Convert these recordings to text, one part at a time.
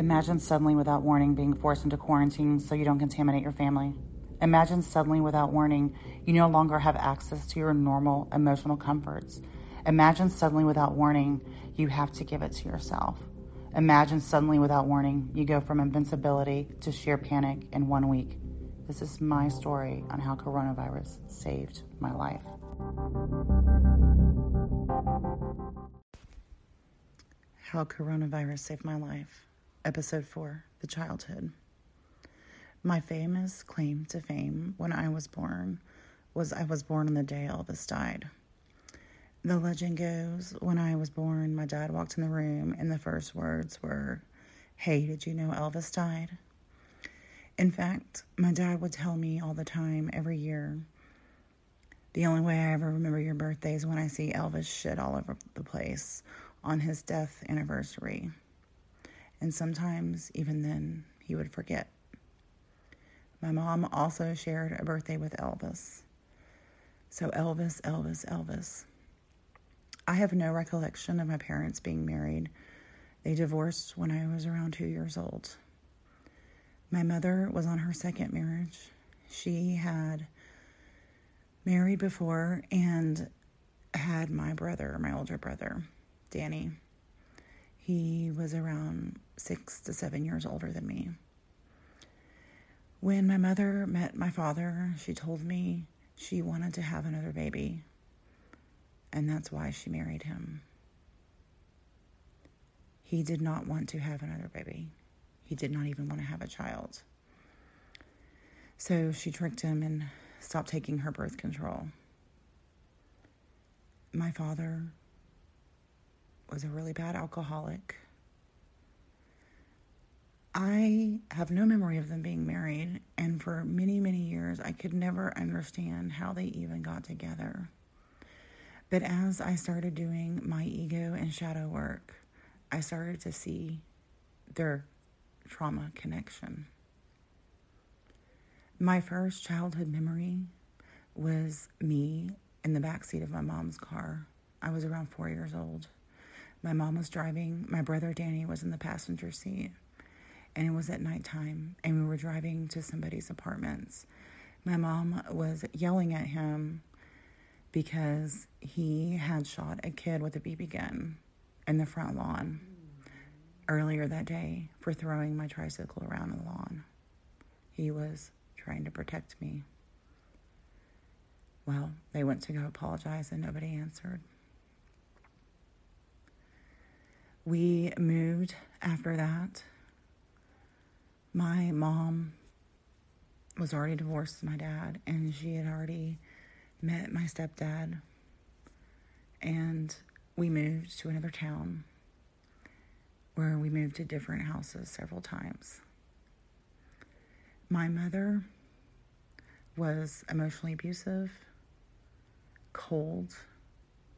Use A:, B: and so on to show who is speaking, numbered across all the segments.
A: Imagine suddenly, without warning, being forced into quarantine so you don't contaminate your family. Imagine suddenly, without warning, you no longer have access to your normal emotional comforts. Imagine suddenly, without warning, you have to give it to yourself. Imagine suddenly, without warning, you go from invincibility to sheer panic in one week. This is my story on how coronavirus saved my life. How coronavirus saved my life. Episode 4 The Childhood. My famous claim to fame when I was born was I was born on the day Elvis died. The legend goes when I was born, my dad walked in the room and the first words were, Hey, did you know Elvis died? In fact, my dad would tell me all the time, every year, the only way I ever remember your birthday is when I see Elvis shit all over the place on his death anniversary and sometimes even then he would forget. My mom also shared a birthday with Elvis. So, Elvis, Elvis, Elvis. I have no recollection of my parents being married. They divorced when I was around two years old. My mother was on her second marriage. She had married before and had my brother, my older brother, Danny. He was around six to seven years older than me. When my mother met my father, she told me she wanted to have another baby, and that's why she married him. He did not want to have another baby. He did not even want to have a child. So she tricked him and stopped taking her birth control. My father was a really bad alcoholic. I have no memory of them being married, and for many, many years, I could never understand how they even got together. But as I started doing my ego and shadow work, I started to see their trauma connection. My first childhood memory was me in the back seat of my mom's car. I was around four years old. My mom was driving, my brother Danny was in the passenger seat, and it was at nighttime, and we were driving to somebody's apartments. My mom was yelling at him because he had shot a kid with a BB gun in the front lawn earlier that day for throwing my tricycle around the lawn. He was trying to protect me. Well, they went to go apologize and nobody answered. We moved after that. My mom was already divorced my dad, and she had already met my stepdad. And we moved to another town where we moved to different houses several times. My mother was emotionally abusive, cold,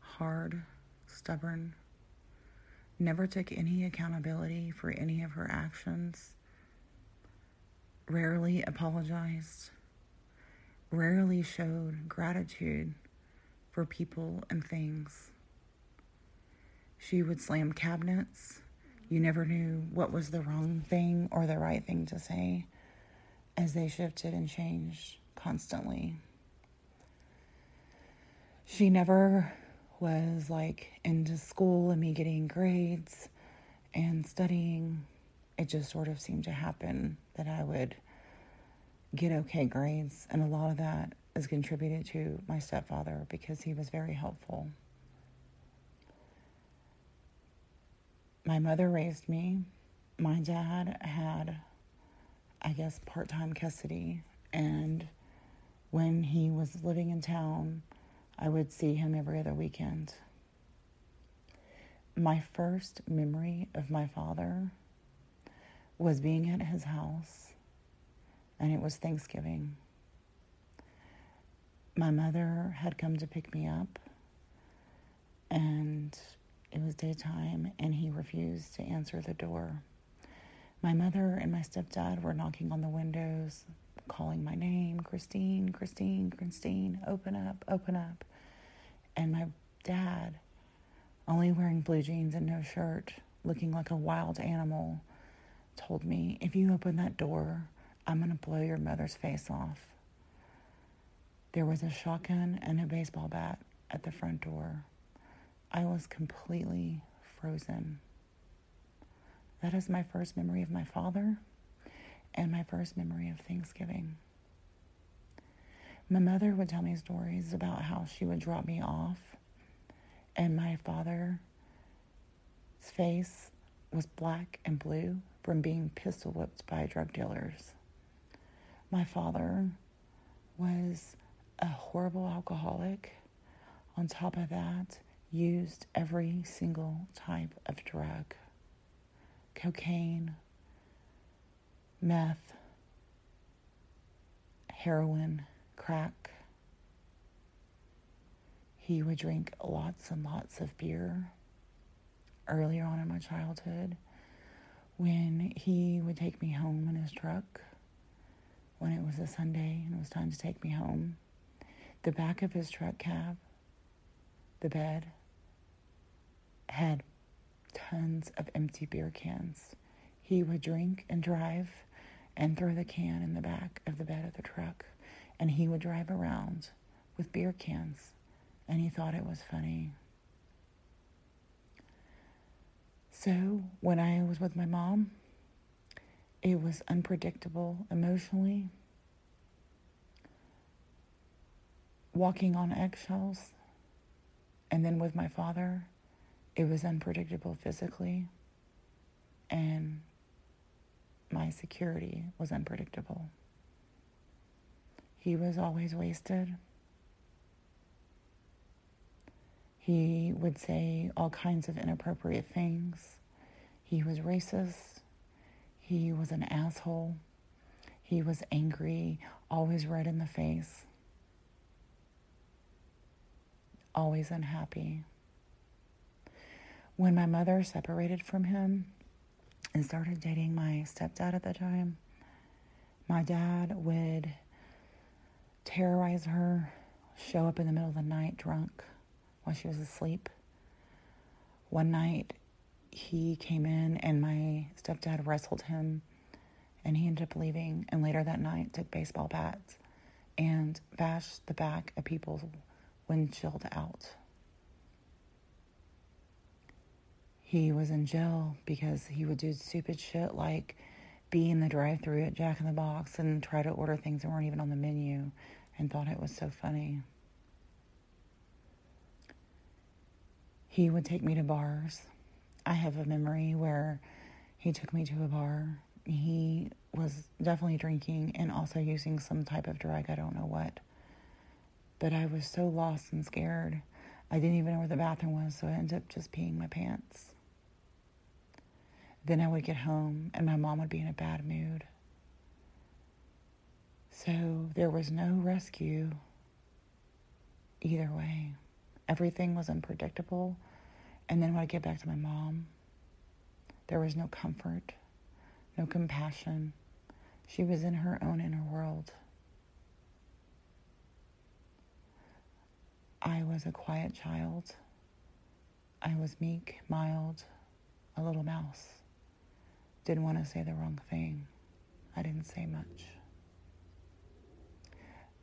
A: hard, stubborn, never took any accountability for any of her actions, rarely apologized, rarely showed gratitude for people and things. She would slam cabinets. You never knew what was the wrong thing or the right thing to say as they shifted and changed constantly. She never was like into school and me getting grades and studying, it just sort of seemed to happen that I would get okay grades. And a lot of that is contributed to my stepfather because he was very helpful. My mother raised me. My dad had, I guess, part time custody. And when he was living in town, I would see him every other weekend. My first memory of my father was being at his house, and it was Thanksgiving. My mother had come to pick me up, and it was daytime, and he refused to answer the door. My mother and my stepdad were knocking on the windows, calling my name Christine, Christine, Christine, open up, open up. And my dad, only wearing blue jeans and no shirt, looking like a wild animal, told me, if you open that door, I'm going to blow your mother's face off. There was a shotgun and a baseball bat at the front door. I was completely frozen. That is my first memory of my father and my first memory of Thanksgiving. My mother would tell me stories about how she would drop me off, and my father's face was black and blue from being pistol whipped by drug dealers. My father was a horrible alcoholic. On top of that, used every single type of drug cocaine, meth, heroin, crack. He would drink lots and lots of beer earlier on in my childhood when he would take me home in his truck when it was a Sunday and it was time to take me home. The back of his truck cab, the bed, had tons of empty beer cans. He would drink and drive and throw the can in the back of the bed of the truck, and he would drive around with beer cans, and he thought it was funny. So, when I was with my mom, it was unpredictable emotionally, walking on eggshells. And then with my father, it was unpredictable physically, and my security was unpredictable. He was always wasted. He would say all kinds of inappropriate things. He was racist. He was an asshole. He was angry, always red in the face, always unhappy. When my mother separated from him and started dating my stepdad at the time, my dad would terrorize her, show up in the middle of the night drunk while she was asleep. One night, he came in and my stepdad wrestled him and he ended up leaving and later that night took baseball bats and bashed the back of people's windshield out. He was in jail because he would do stupid shit like be in the drive through at Jack in the Box and try to order things that weren't even on the menu and thought it was so funny. He would take me to bars. I have a memory where he took me to a bar. He was definitely drinking and also using some type of drug, I don't know what. But I was so lost and scared. I didn't even know where the bathroom was, so I ended up just peeing my pants. Then I would get home and my mom would be in a bad mood. So there was no rescue either way. Everything was unpredictable. And then when I get back to my mom, there was no comfort, no compassion. She was in her own inner world. I was a quiet child. I was meek, mild, a little mouse didn't want to say the wrong thing. I didn't say much.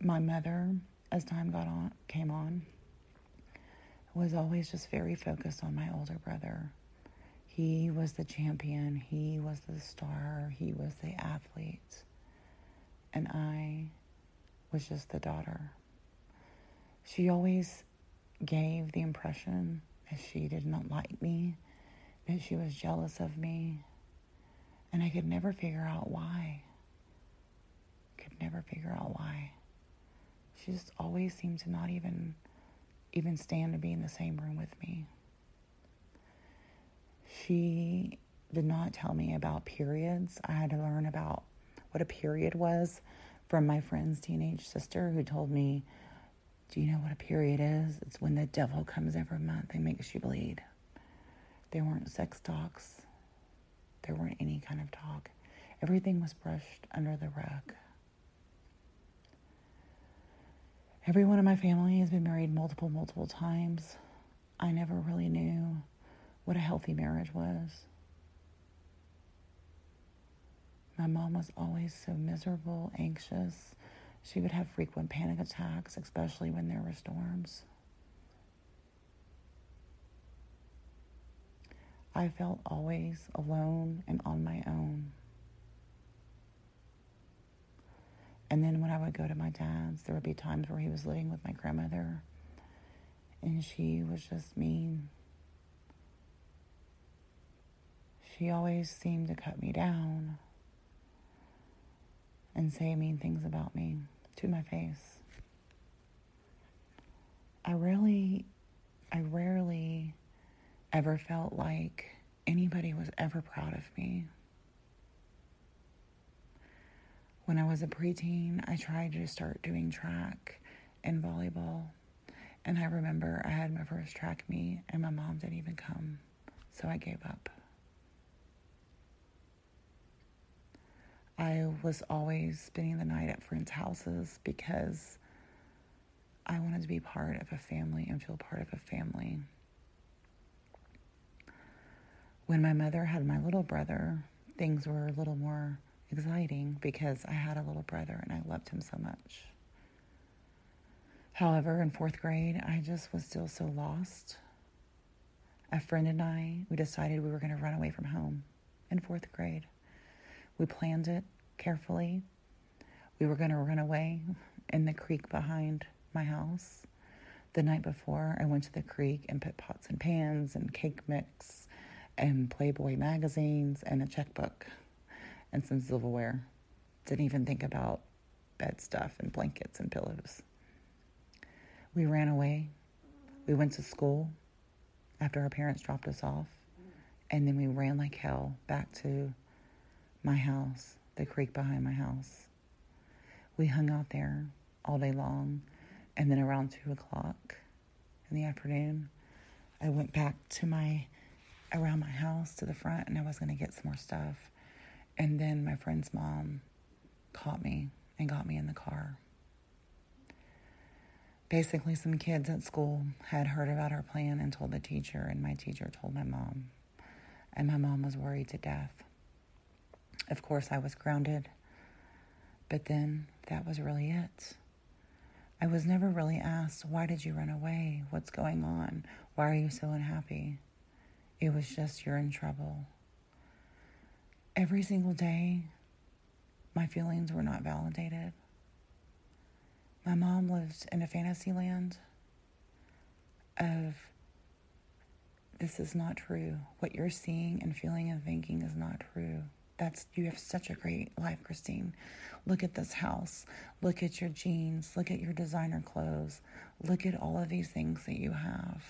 A: My mother, as time got on, came on, was always just very focused on my older brother. He was the champion, he was the star, he was the athlete, and I was just the daughter. She always gave the impression that she did not like me, that she was jealous of me, and I could never figure out why. Could never figure out why. She just always seemed to not even even stand to be in the same room with me. She did not tell me about periods. I had to learn about what a period was from my friend's teenage sister who told me, Do you know what a period is? It's when the devil comes every month and makes you bleed. There weren't sex talks. There weren't any kind of talk. Everything was brushed under the rug. Everyone in my family has been married multiple, multiple times. I never really knew what a healthy marriage was. My mom was always so miserable, anxious. She would have frequent panic attacks, especially when there were storms. I felt always alone and on my own. And then when I would go to my dad's, there would be times where he was living with my grandmother and she was just mean. She always seemed to cut me down and say mean things about me to my face. I really, I rarely ever felt like anybody was ever proud of me. When I was a preteen, I tried to start doing track and volleyball. And I remember I had my first track meet, and my mom didn't even come, so I gave up. I was always spending the night at friends' houses because I wanted to be part of a family and feel part of a family. When my mother had my little brother, things were a little more exciting because I had a little brother and I loved him so much. However, in fourth grade, I just was still so lost. A friend and I, we decided we were going to run away from home in fourth grade. We planned it carefully. We were going to run away in the creek behind my house. The night before, I went to the creek and put pots and pans and cake mix and Playboy magazines and a checkbook and some silverware. Didn't even think about bed stuff and blankets and pillows. We ran away. We went to school after our parents dropped us off. And then we ran like hell back to my house, the creek behind my house. We hung out there all day long. And then around two o'clock in the afternoon, I went back to my around my house to the front and I was going to get some more stuff. And then my friend's mom caught me and got me in the car. Basically, some kids at school had heard about our plan and told the teacher, and my teacher told my mom. And my mom was worried to death. Of course, I was grounded, but then that was really it. I was never really asked, Why did you run away? What's going on? Why are you so unhappy? It was just, You're in trouble. Every single day, my feelings were not validated. My mom lived in a fantasy land of this is not true. What you're seeing and feeling and thinking is not true. That's you have such a great life, Christine. Look at this house. Look at your jeans. Look at your designer clothes. Look at all of these things that you have.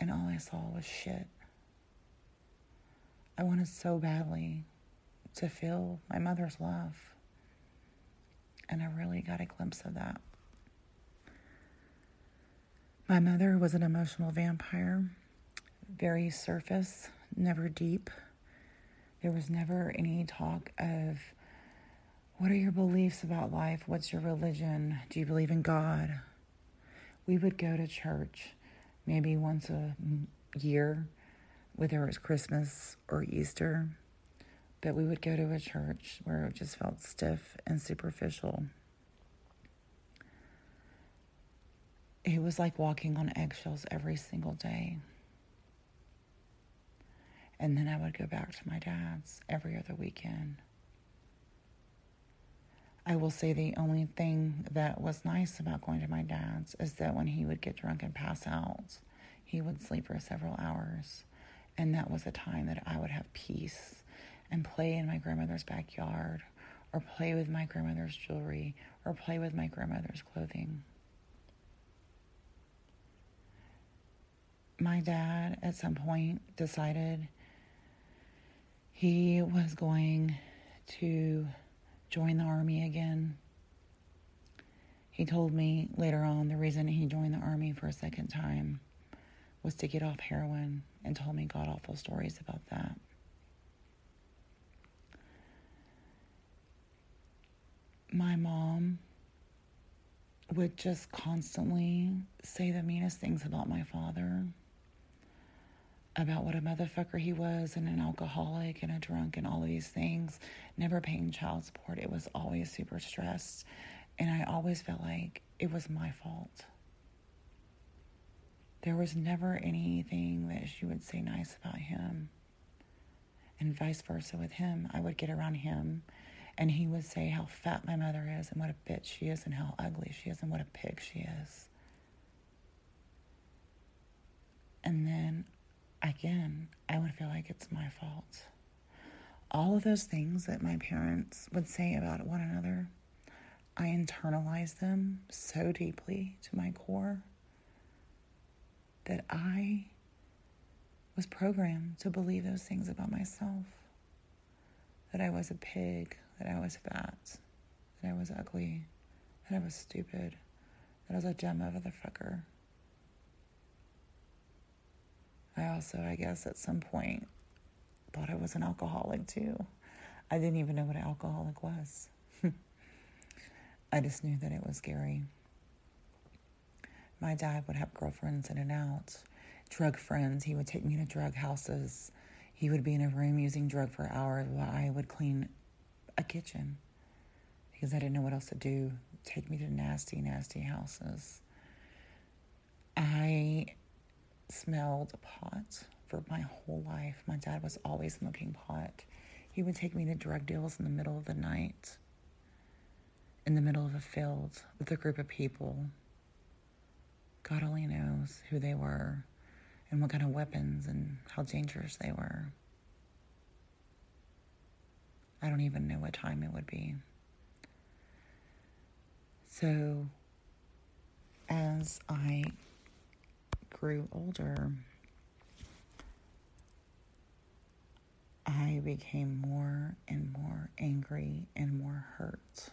A: And all I saw was shit. I wanted so badly to feel my mother's love. And I really got a glimpse of that. My mother was an emotional vampire, very surface, never deep. There was never any talk of what are your beliefs about life? What's your religion? Do you believe in God? We would go to church maybe once a year whether it was Christmas or Easter, but we would go to a church where it just felt stiff and superficial. It was like walking on eggshells every single day. And then I would go back to my dad's every other weekend. I will say the only thing that was nice about going to my dad's is that when he would get drunk and pass out, he would sleep for several hours. And that was a time that I would have peace and play in my grandmother's backyard or play with my grandmother's jewelry or play with my grandmother's clothing. My dad, at some point, decided he was going to join the army again. He told me later on the reason he joined the army for a second time was to get off heroin and told me god awful stories about that. My mom would just constantly say the meanest things about my father. About what a motherfucker he was and an alcoholic and a drunk and all of these things, never paying child support. It was always super stressed. And I always felt like it was my fault. There was never anything that she would say nice about him. And vice versa with him. I would get around him and he would say how fat my mother is and what a bitch she is and how ugly she is and what a pig she is. And then again, I would feel like it's my fault. All of those things that my parents would say about one another, I internalized them so deeply to my core that I was programmed to believe those things about myself that I was a pig, that I was fat, that I was ugly, that I was stupid, that I was a dumb motherfucker. I also, I guess, at some point thought I was an alcoholic too. I didn't even know what an alcoholic was. I just knew that it was scary. My dad would have girlfriends in and out, drug friends. He would take me to drug houses. He would be in a room using drug for hours while I would clean a kitchen because I didn't know what else to do. Take me to nasty, nasty houses. I smelled pot for my whole life. My dad was always smoking pot. He would take me to drug deals in the middle of the night, in the middle of a field with a group of people. God only knows who they were and what kind of weapons and how dangerous they were. I don't even know what time it would be. So, as I grew older, I became more and more angry and more hurt.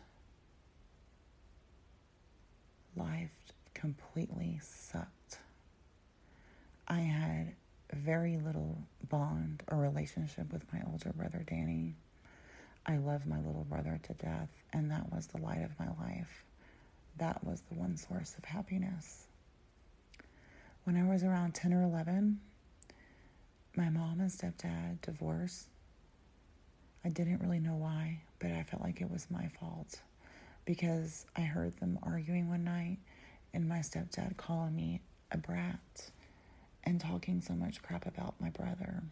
A: Life completely sucked. I had very little bond or relationship with my older brother, Danny. I loved my little brother to death, and that was the light of my life. That was the one source of happiness. When I was around 10 or 11, my mom and stepdad divorced. I didn't really know why, but I felt like it was my fault because I heard them arguing one night and my stepdad calling me a brat and talking so much crap about my brother.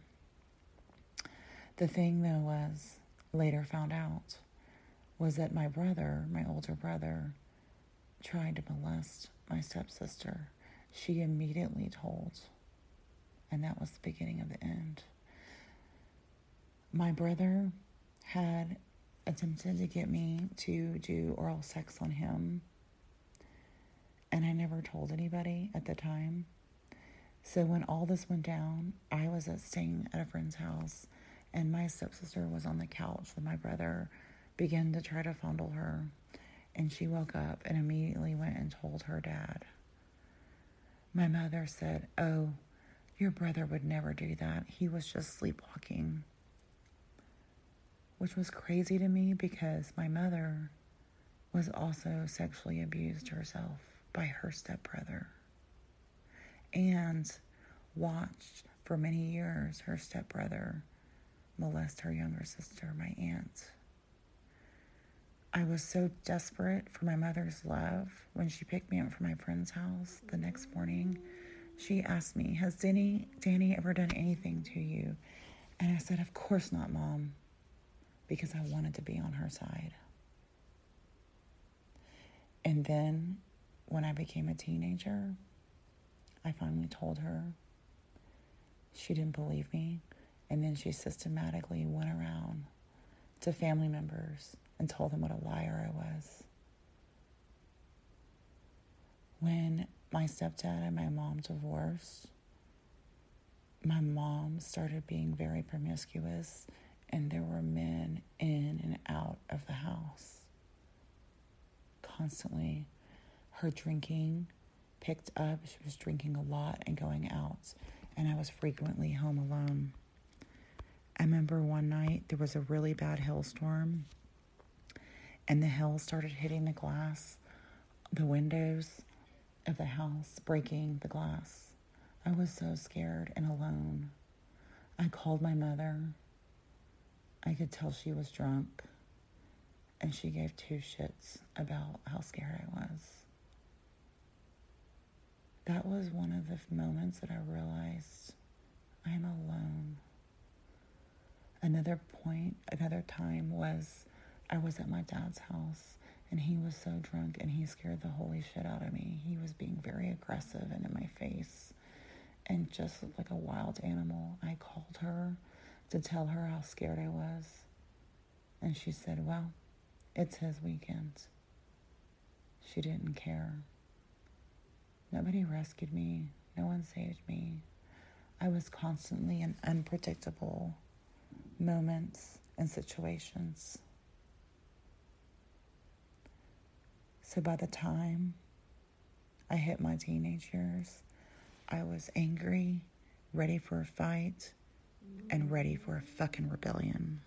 A: The thing, though, was later found out was that my brother, my older brother, tried to molest my stepsister she immediately told. And that was the beginning of the end. My brother had attempted to get me to do oral sex on him. And I never told anybody at the time. So when all this went down, I was at staying at a friend's house, and my stepsister was on the couch with my brother began to try to fondle her. And she woke up and immediately went and told her dad. My mother said, Oh, your brother would never do that. He was just sleepwalking. Which was crazy to me because my mother was also sexually abused herself by her stepbrother and watched for many years her stepbrother molest her younger sister, my aunt. I was so desperate for my mother's love when she picked me up from my friend's house the next morning. She asked me, Has Danny, Danny ever done anything to you? And I said, Of course not, Mom, because I wanted to be on her side. And then when I became a teenager, I finally told her. She didn't believe me. And then she systematically went around to family members and told him what a liar I was. When my stepdad and my mom divorced, my mom started being very promiscuous, and there were men in and out of the house. Constantly, her drinking picked up. She was drinking a lot and going out, and I was frequently home alone. I remember one night there was a really bad hailstorm and the hail started hitting the glass, the windows of the house, breaking the glass. I was so scared and alone. I called my mother. I could tell she was drunk, and she gave two shits about how scared I was. That was one of the moments that I realized I'm alone. Another point, another time was I was at my dad's house and he was so drunk and he scared the holy shit out of me. He was being very aggressive and in my face and just like a wild animal. I called her to tell her how scared I was. And she said, Well, it's his weekend. She didn't care. Nobody rescued me, no one saved me. I was constantly in unpredictable moments and situations. So by the time I hit my teenage years, I was angry, ready for a fight, and ready for a fucking rebellion.